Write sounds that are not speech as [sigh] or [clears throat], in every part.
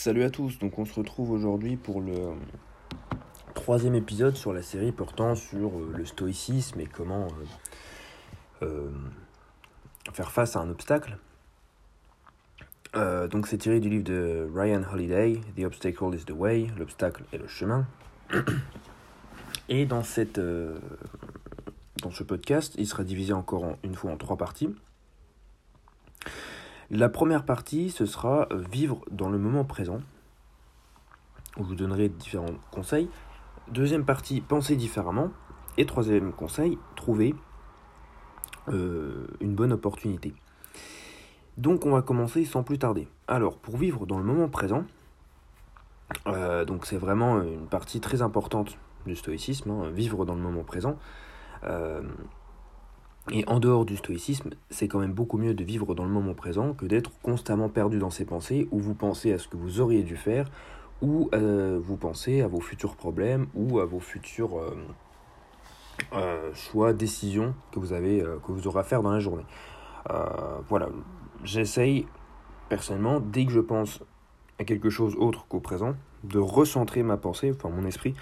Salut à tous, donc on se retrouve aujourd'hui pour le troisième épisode sur la série portant sur euh, le stoïcisme et comment euh, euh, faire face à un obstacle. donc c'est tiré du livre de Ryan Holiday, The Obstacle is the Way, l'obstacle est le chemin. [clears throat] Et dans, cette, dans ce podcast, il sera divisé encore une fois en trois parties. La première partie, ce sera euh, vivre dans le moment présent, où je vous donnerai différents conseils. Deuxième partie, penser différemment. Et troisième conseil, trouver euh, une bonne opportunité. Donc on va commencer sans plus tarder. Alors pour vivre dans le moment présent, euh, donc c'est vraiment une partie très importante du stoïcisme, hein, vivre dans le moment présent. Et en dehors du stoïcisme, c'est quand même beaucoup mieux de vivre dans le moment présent que d'être constamment perdu dans ses pensées, où vous pensez à ce que vous auriez dû faire, ou euh, vous pensez à vos futurs problèmes, ou à vos futurs euh, euh, choix, décisions que vous, avez, que vous aurez à faire dans la journée. voilà, j'essaye personnellement, dès que je pense à quelque chose autre qu'au présent, de recentrer ma pensée, enfin mon esprit,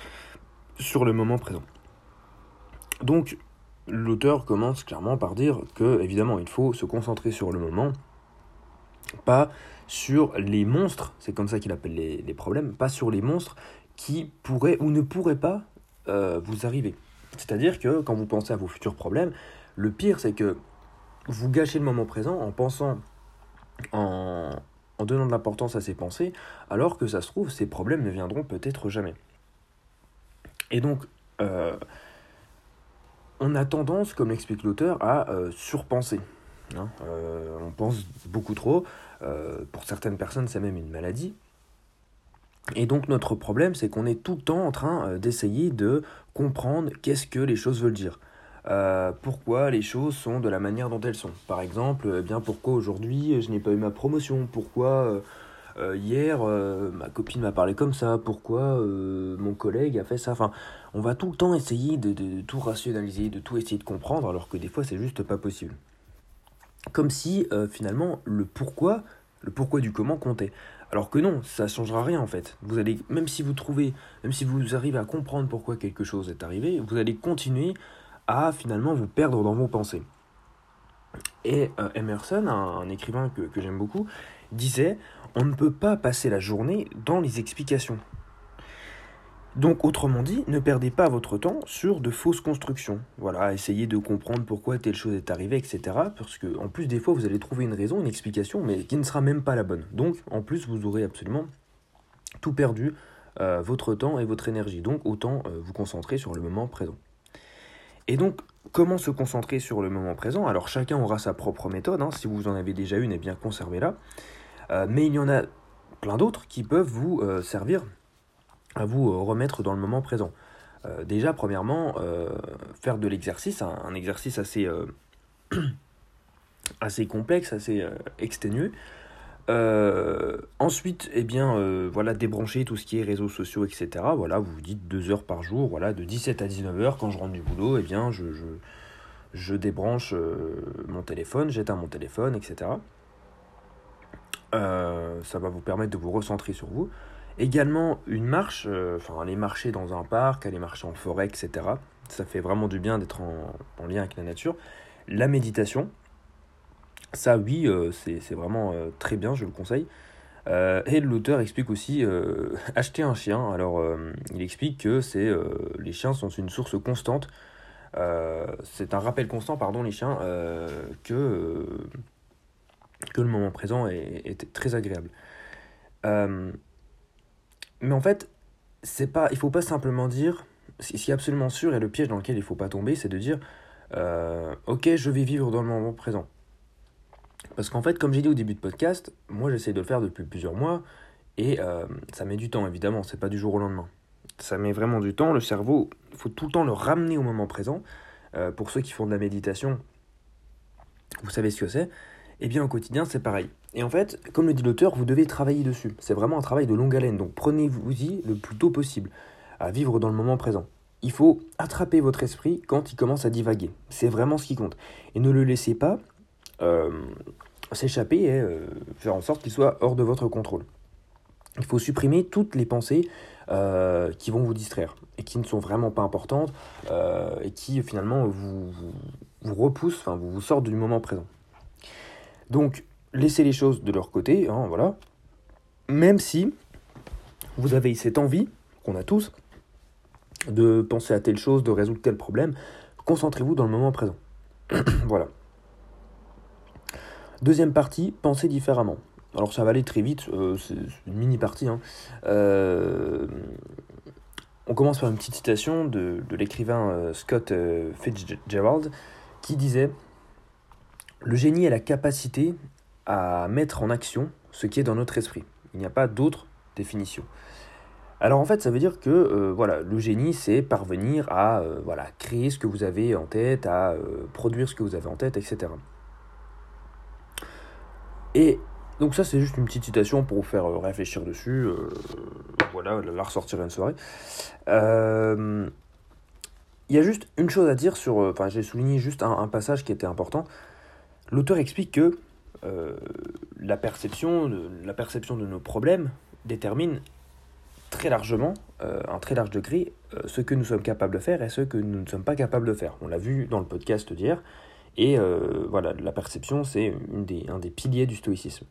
sur le moment présent. Donc, l'auteur commence clairement par dire que, évidemment, il faut se concentrer sur le moment, pas sur les monstres, c'est comme ça qu'il appelle les, problèmes, pas sur les monstres qui pourraient ou ne pourraient pas euh, vous arriver. C'est-à-dire que quand vous pensez à vos futurs problèmes, le pire c'est que vous gâchez le moment présent en pensant, en, en donnant de l'importance à ces pensées, alors que ça se trouve, ces problèmes ne viendront peut-être jamais. Et donc, euh, on a tendance, comme l'explique l'auteur, à euh, surpenser. Hein. Euh, on pense beaucoup trop. Euh, pour certaines personnes, c'est même une maladie. Et donc notre problème, c'est qu'on est tout le temps en train d'essayer de comprendre qu'est-ce que les choses veulent dire. pourquoi les choses sont de la manière dont elles sont. Par exemple, eh bien pourquoi aujourd'hui je n'ai pas eu ma promotion? Pourquoi euh, hier, euh, ma copine m'a parlé comme ça, pourquoi euh, mon collègue a fait ça? Enfin, on va tout le temps essayer de, tout rationaliser, de tout essayer de comprendre, alors que des fois, c'est juste pas possible. Comme si, finalement, le pourquoi, le pourquoi du comment comptait. Alors que non, ça changera rien en fait. Vous allez, même si vous trouvez, même si vous arrivez à comprendre pourquoi quelque chose est arrivé, vous allez continuer à finalement vous perdre dans vos pensées. Et Emerson, un, écrivain que, que j'aime beaucoup, disait on ne peut pas passer la journée dans les explications. Donc, autrement dit, ne perdez pas votre temps sur de fausses constructions. Voilà, essayez de comprendre pourquoi telle chose est arrivée, etc. Parce que, en plus, des fois, vous allez trouver une raison, une explication, mais qui ne sera même pas la bonne. Donc, en plus, vous aurez absolument tout perdu, euh, votre temps et votre énergie. Donc, autant euh, vous concentrer sur le moment présent. Et donc, comment se concentrer sur le moment présent? Alors, chacun aura sa propre méthode. Hein. Si vous en avez déjà une, eh bien, conservez-la. Euh, mais il y en a plein d'autres qui peuvent vous euh, servir à vous euh, remettre dans le moment présent. déjà, premièrement, faire de l'exercice, un, exercice assez, [clears throat] assez complexe, assez exténué. Ensuite, eh bien, voilà, débrancher tout ce qui est réseaux sociaux, etc. Voilà, vous vous dites deux heures par jour, voilà, de 17 à 19 heures, quand je rentre du boulot, eh bien, je, je, débranche mon téléphone, j'éteins mon téléphone, etc. Euh, ça va vous permettre de vous recentrer sur vous. Également, une marche, euh, enfin aller marcher dans un parc, aller marcher en forêt, etc. Ça fait vraiment du bien d'être en, lien avec la nature. La méditation, ça oui, euh, c'est vraiment très bien, je le conseille. et l'auteur explique aussi [laughs] acheter un chien. Alors, il explique que les chiens sont une source constante. c'est un rappel constant, pardon, les chiens, que le moment présent est, très agréable. Euh, mais en fait, c'est pas, il faut pas simplement dire, ce qui absolument sûr et le piège dans lequel il faut pas tomber, c'est de dire, euh, ok, je vais vivre dans le moment présent. Parce qu'en fait, comme j'ai dit au début de podcast, moi j'essaie de le faire depuis plusieurs mois et euh, ça met du temps évidemment, c'est pas du jour au lendemain. Ça met vraiment du temps, le cerveau, il faut tout le temps le ramener au moment présent. pour ceux qui font de la méditation, vous savez ce que c'est. Eh bien, au quotidien, c'est pareil. Et en fait, comme le dit l'auteur, vous devez travailler dessus. C'est vraiment un travail de longue haleine. Donc, prenez-vous-y le plus tôt possible à vivre dans le moment présent. Il faut attraper votre esprit quand il commence à divaguer. C'est vraiment ce qui compte. Et ne le laissez pas euh, s'échapper et euh, faire en sorte qu'il soit hors de votre contrôle. il faut supprimer toutes les pensées euh, qui vont vous distraire et qui ne sont vraiment pas importantes euh, et qui finalement vous, repoussent, enfin vous, vous sortent du moment présent. Donc laissez les choses de leur côté, hein, voilà. Même si vous avez cette envie qu'on a tous de penser à telle chose, de résoudre tel problème, concentrez-vous dans le moment présent. [clears throat] voilà. Deuxième partie, pensez différemment. Alors ça va aller très vite, euh, c'est une mini partie. Hein. Euh, on commence par une petite citation de, l'écrivain euh, Scott Fitzgerald qui disait Le génie est la capacité à mettre en action ce qui est dans notre esprit. Il n'y a pas d'autre définition. Alors en fait, ça veut dire que voilà, le génie, c'est parvenir à voilà, créer ce que vous avez en tête, à produire ce que vous avez en tête, etc. Et donc ça c'est juste une petite citation pour vous faire euh, réfléchir dessus. Euh, voilà, la ressortir une soirée. Euh, il y a juste une chose à dire sur... Enfin j'ai souligné juste un, passage qui était important. L'auteur explique que la, perception, la perception de nos problèmes détermine très largement, un très large degré, ce que nous sommes capables de faire et ce que nous ne sommes pas capables de faire. On l'a vu dans le podcast d'hier. Et voilà, la perception, c'est un des piliers du stoïcisme.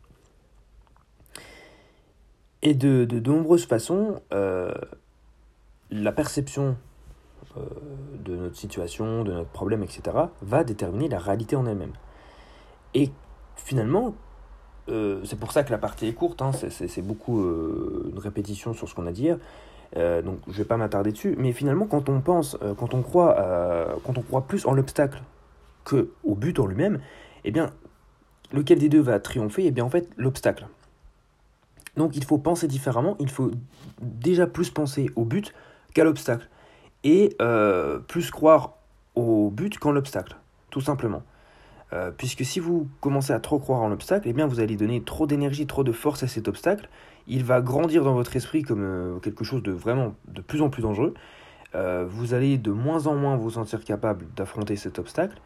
Et de, de, nombreuses façons, euh, la perception euh, de notre situation, de notre problème, etc., va déterminer la réalité en elle-même. Et finalement, euh, c'est pour ça que la partie est courte, hein, c'est beaucoup une répétition sur ce qu'on a dit donc je ne vais pas m'attarder dessus, mais finalement quand on pense, quand on croit plus en l'obstacle que au but en lui-même, eh bien, lequel des deux va triompher Eh bien en fait, l'obstacle. Donc il faut penser différemment, il faut déjà plus penser au but qu'à l'obstacle. Et euh, plus croire au but qu'en l'obstacle, tout simplement. Euh, puisque si vous commencez à trop croire en l'obstacle, eh bien vous allez donner trop d'énergie, trop de force à cet obstacle. Il va grandir dans votre esprit comme euh, quelque chose de vraiment de plus en plus dangereux. vous allez de moins en moins vous sentir capable d'affronter cet obstacle.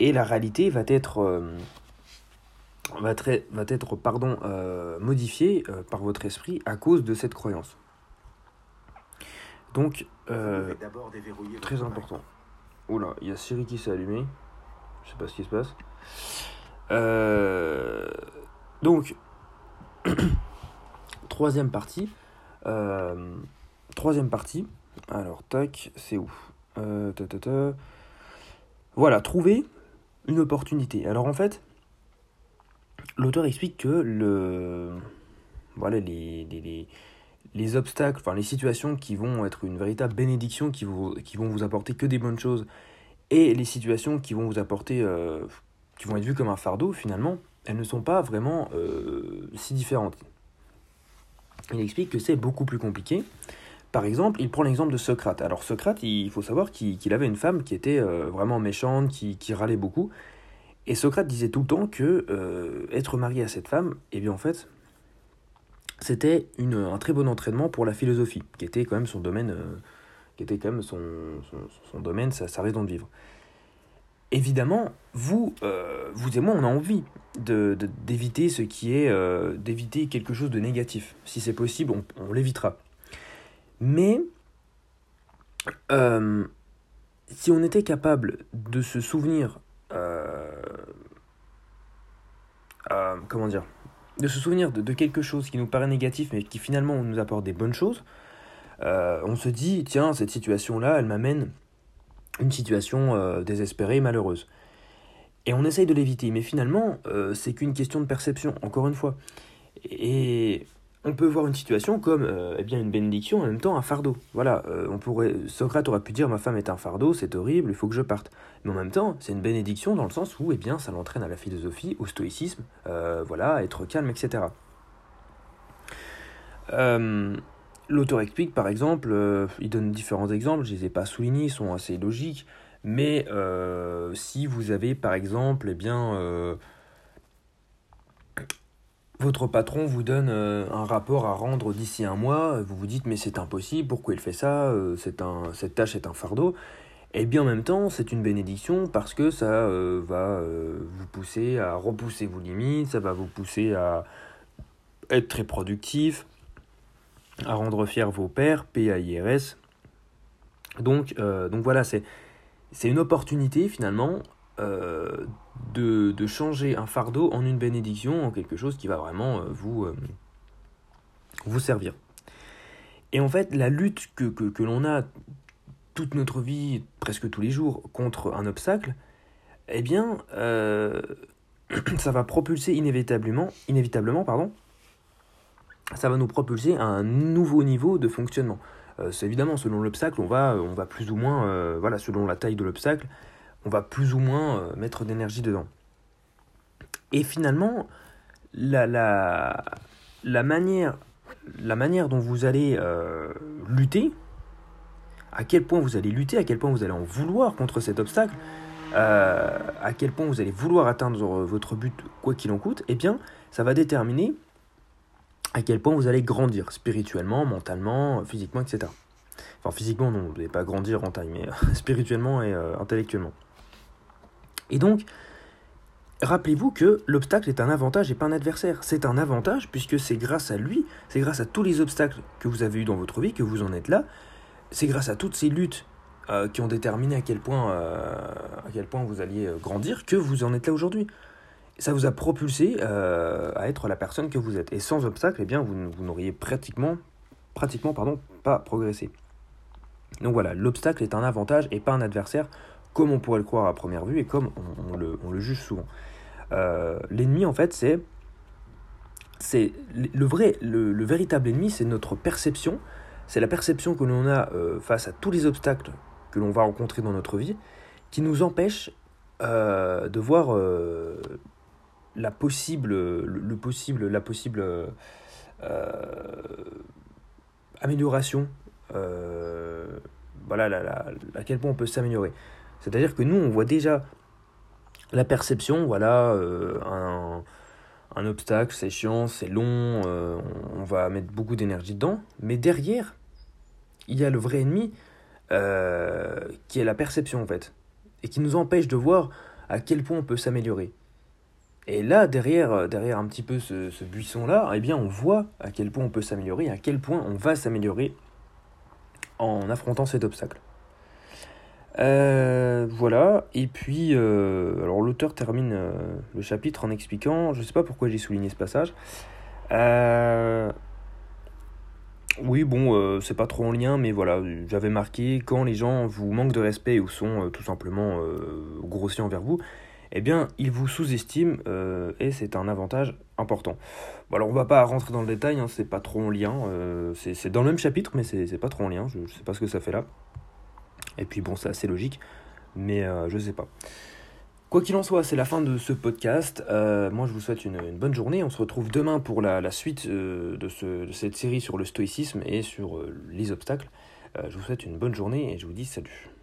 Et la réalité va être va être, va être pardon, euh, modifié euh, par votre esprit à cause de cette croyance. Donc, euh, très important. Oula, il y a Siri qui s'est allumé. Je sais pas ce qui se passe. donc, [coughs] troisième partie. troisième partie. Alors, tac, c'est où? Voilà, trouver une opportunité. Alors, en fait, l'auteur explique que les, les, les, obstacles, les situations qui vont être une véritable bénédiction, qui vont vous apporter que des bonnes choses, et les situations qui vont vous apporter, euh, qui vont être vues comme un fardeau, finalement, elles ne sont pas vraiment euh, si différentes. Il explique que c'est beaucoup plus compliqué. Par exemple, il prend l'exemple de Socrate. Alors Socrate, il faut savoir qu'il avait une femme qui était euh, vraiment méchante, qui, râlait beaucoup, et Socrate disait tout le temps que euh, être marié à cette femme, eh bien en fait, c'était un très bon entraînement pour la philosophie, qui était quand même son domaine, euh, qui son, domaine, sa, sa, raison de vivre. Évidemment, vous, vous et moi, on a envie d'éviter ce qui est, d'éviter quelque chose de négatif. Si c'est possible, on l'évitera. Mais si on était capable de se souvenir euh, euh, comment dire de se souvenir de, quelque chose qui nous paraît négatif mais qui finalement nous apporte des bonnes choses, euh, on se dit tiens cette situation là elle m'amène une situation désespérée malheureuse. Et on essaye de l'éviter, mais finalement c'est qu'une question de perception, encore une fois. Et on peut voir une situation comme euh, eh bien une bénédiction en même temps un fardeau. Voilà, euh, on pourrait, Socrate aurait pu dire ma femme est un fardeau, c'est horrible, il faut que je parte. Mais en même temps, c'est une bénédiction dans le sens où eh bien ça l'entraîne à la philosophie, au stoïcisme, euh, voilà, être calme, etc. L'auteur explique par exemple, il donne différents exemples, je ne les ai pas soulignés, ils sont assez logiques, mais si vous avez par exemple, eh bien votre patron vous donne euh, un rapport à rendre d'ici un mois, vous vous dites mais c'est impossible, pourquoi il fait ça, euh, un, cette tâche est un fardeau. Et bien en même temps, c'est une bénédiction parce que ça euh, va vous pousser à repousser vos limites, ça va vous pousser à être très productif, à rendre fiers vos pères, P-A-I-R-S. Donc, donc voilà, c'est une opportunité finalement de, de, changer un fardeau en une bénédiction, en quelque chose qui va vraiment vous, vous servir. Et en fait, la lutte que, que, que l'on a toute notre vie, presque tous les jours, contre un obstacle, eh bien, euh, [clears throat] ça va propulser inévitablement, inévitablement pardon, ça va nous propulser à un nouveau niveau de fonctionnement. Euh, c'est évidemment selon l'obstacle, on va, on va plus ou moins, euh, voilà, selon la taille de l'obstacle, on va plus ou moins mettre d'énergie dedans. Et finalement, la, manière, la manière dont vous allez lutter, à quel point vous allez lutter, à quel point vous allez en vouloir contre cet obstacle, euh, à quel point vous allez vouloir atteindre votre but quoi qu'il en coûte, eh bien, ça va déterminer à quel point vous allez grandir spirituellement, mentalement, physiquement, etc. Enfin, physiquement, non, vous n'allez pas grandir en taille, mais [laughs] spirituellement et euh, intellectuellement. Et donc, rappelez-vous que l'obstacle est un avantage et pas un adversaire. C'est un avantage puisque c'est grâce à lui, c'est grâce à tous les obstacles que vous avez eus dans votre vie que vous en êtes là, c'est grâce à toutes ces luttes euh, qui ont déterminé à quel, point, euh, à quel point vous alliez euh, grandir que vous en êtes là aujourd'hui. Ça vous a propulsé à être la personne que vous êtes. Et sans obstacle, eh bien, vous, vous n'auriez pratiquement, pas progressé. Donc voilà, l'obstacle est un avantage et pas un adversaire, comme on pourrait le croire à première vue et comme on, le, juge souvent. L'ennemi, en fait, c'est c'est le vrai, le, le véritable ennemi, c'est notre perception c'est la perception que l'on a euh, face à tous les obstacles que l'on va rencontrer dans notre vie qui nous empêche euh, de voir euh, la possible, le, possible, la possible amélioration. voilà, à quel point on peut s'améliorer. C'est-à-dire que nous, on voit déjà la perception, voilà, un, un obstacle, c'est chiant, c'est long, euh, on va mettre beaucoup d'énergie dedans, mais derrière, il y a le vrai ennemi euh, qui est la perception en fait, et qui nous empêche de voir à quel point on peut s'améliorer. Et là, derrière, euh, derrière un petit peu ce, ce buisson-là, eh bien, on voit à quel point on peut s'améliorer, à quel point on va s'améliorer en affrontant cet obstacle. Euh, voilà, et puis, euh, alors l'auteur termine euh, le chapitre en expliquant, je ne sais pas pourquoi j'ai souligné ce passage. oui, bon, c'est pas trop en lien, mais voilà, j'avais marqué quand les gens vous manquent de respect ou sont tout simplement grossiers envers vous, eh bien, ils vous sous-estiment et c'est un avantage important. Bon, alors on va pas rentrer dans le détail, hein, c'est pas trop en lien, c'est dans le même chapitre, mais c'est pas trop en lien, je, je sais pas ce que ça fait là. Et puis bon, c'est assez logique, mais euh, je sais pas. Quoi qu'il en soit, c'est la fin de ce podcast. Euh, moi, je vous souhaite une, bonne journée. On se retrouve demain pour la, suite euh, de, ce, de, cette série sur le stoïcisme et sur les obstacles. je vous souhaite une bonne journée et je vous dis salut.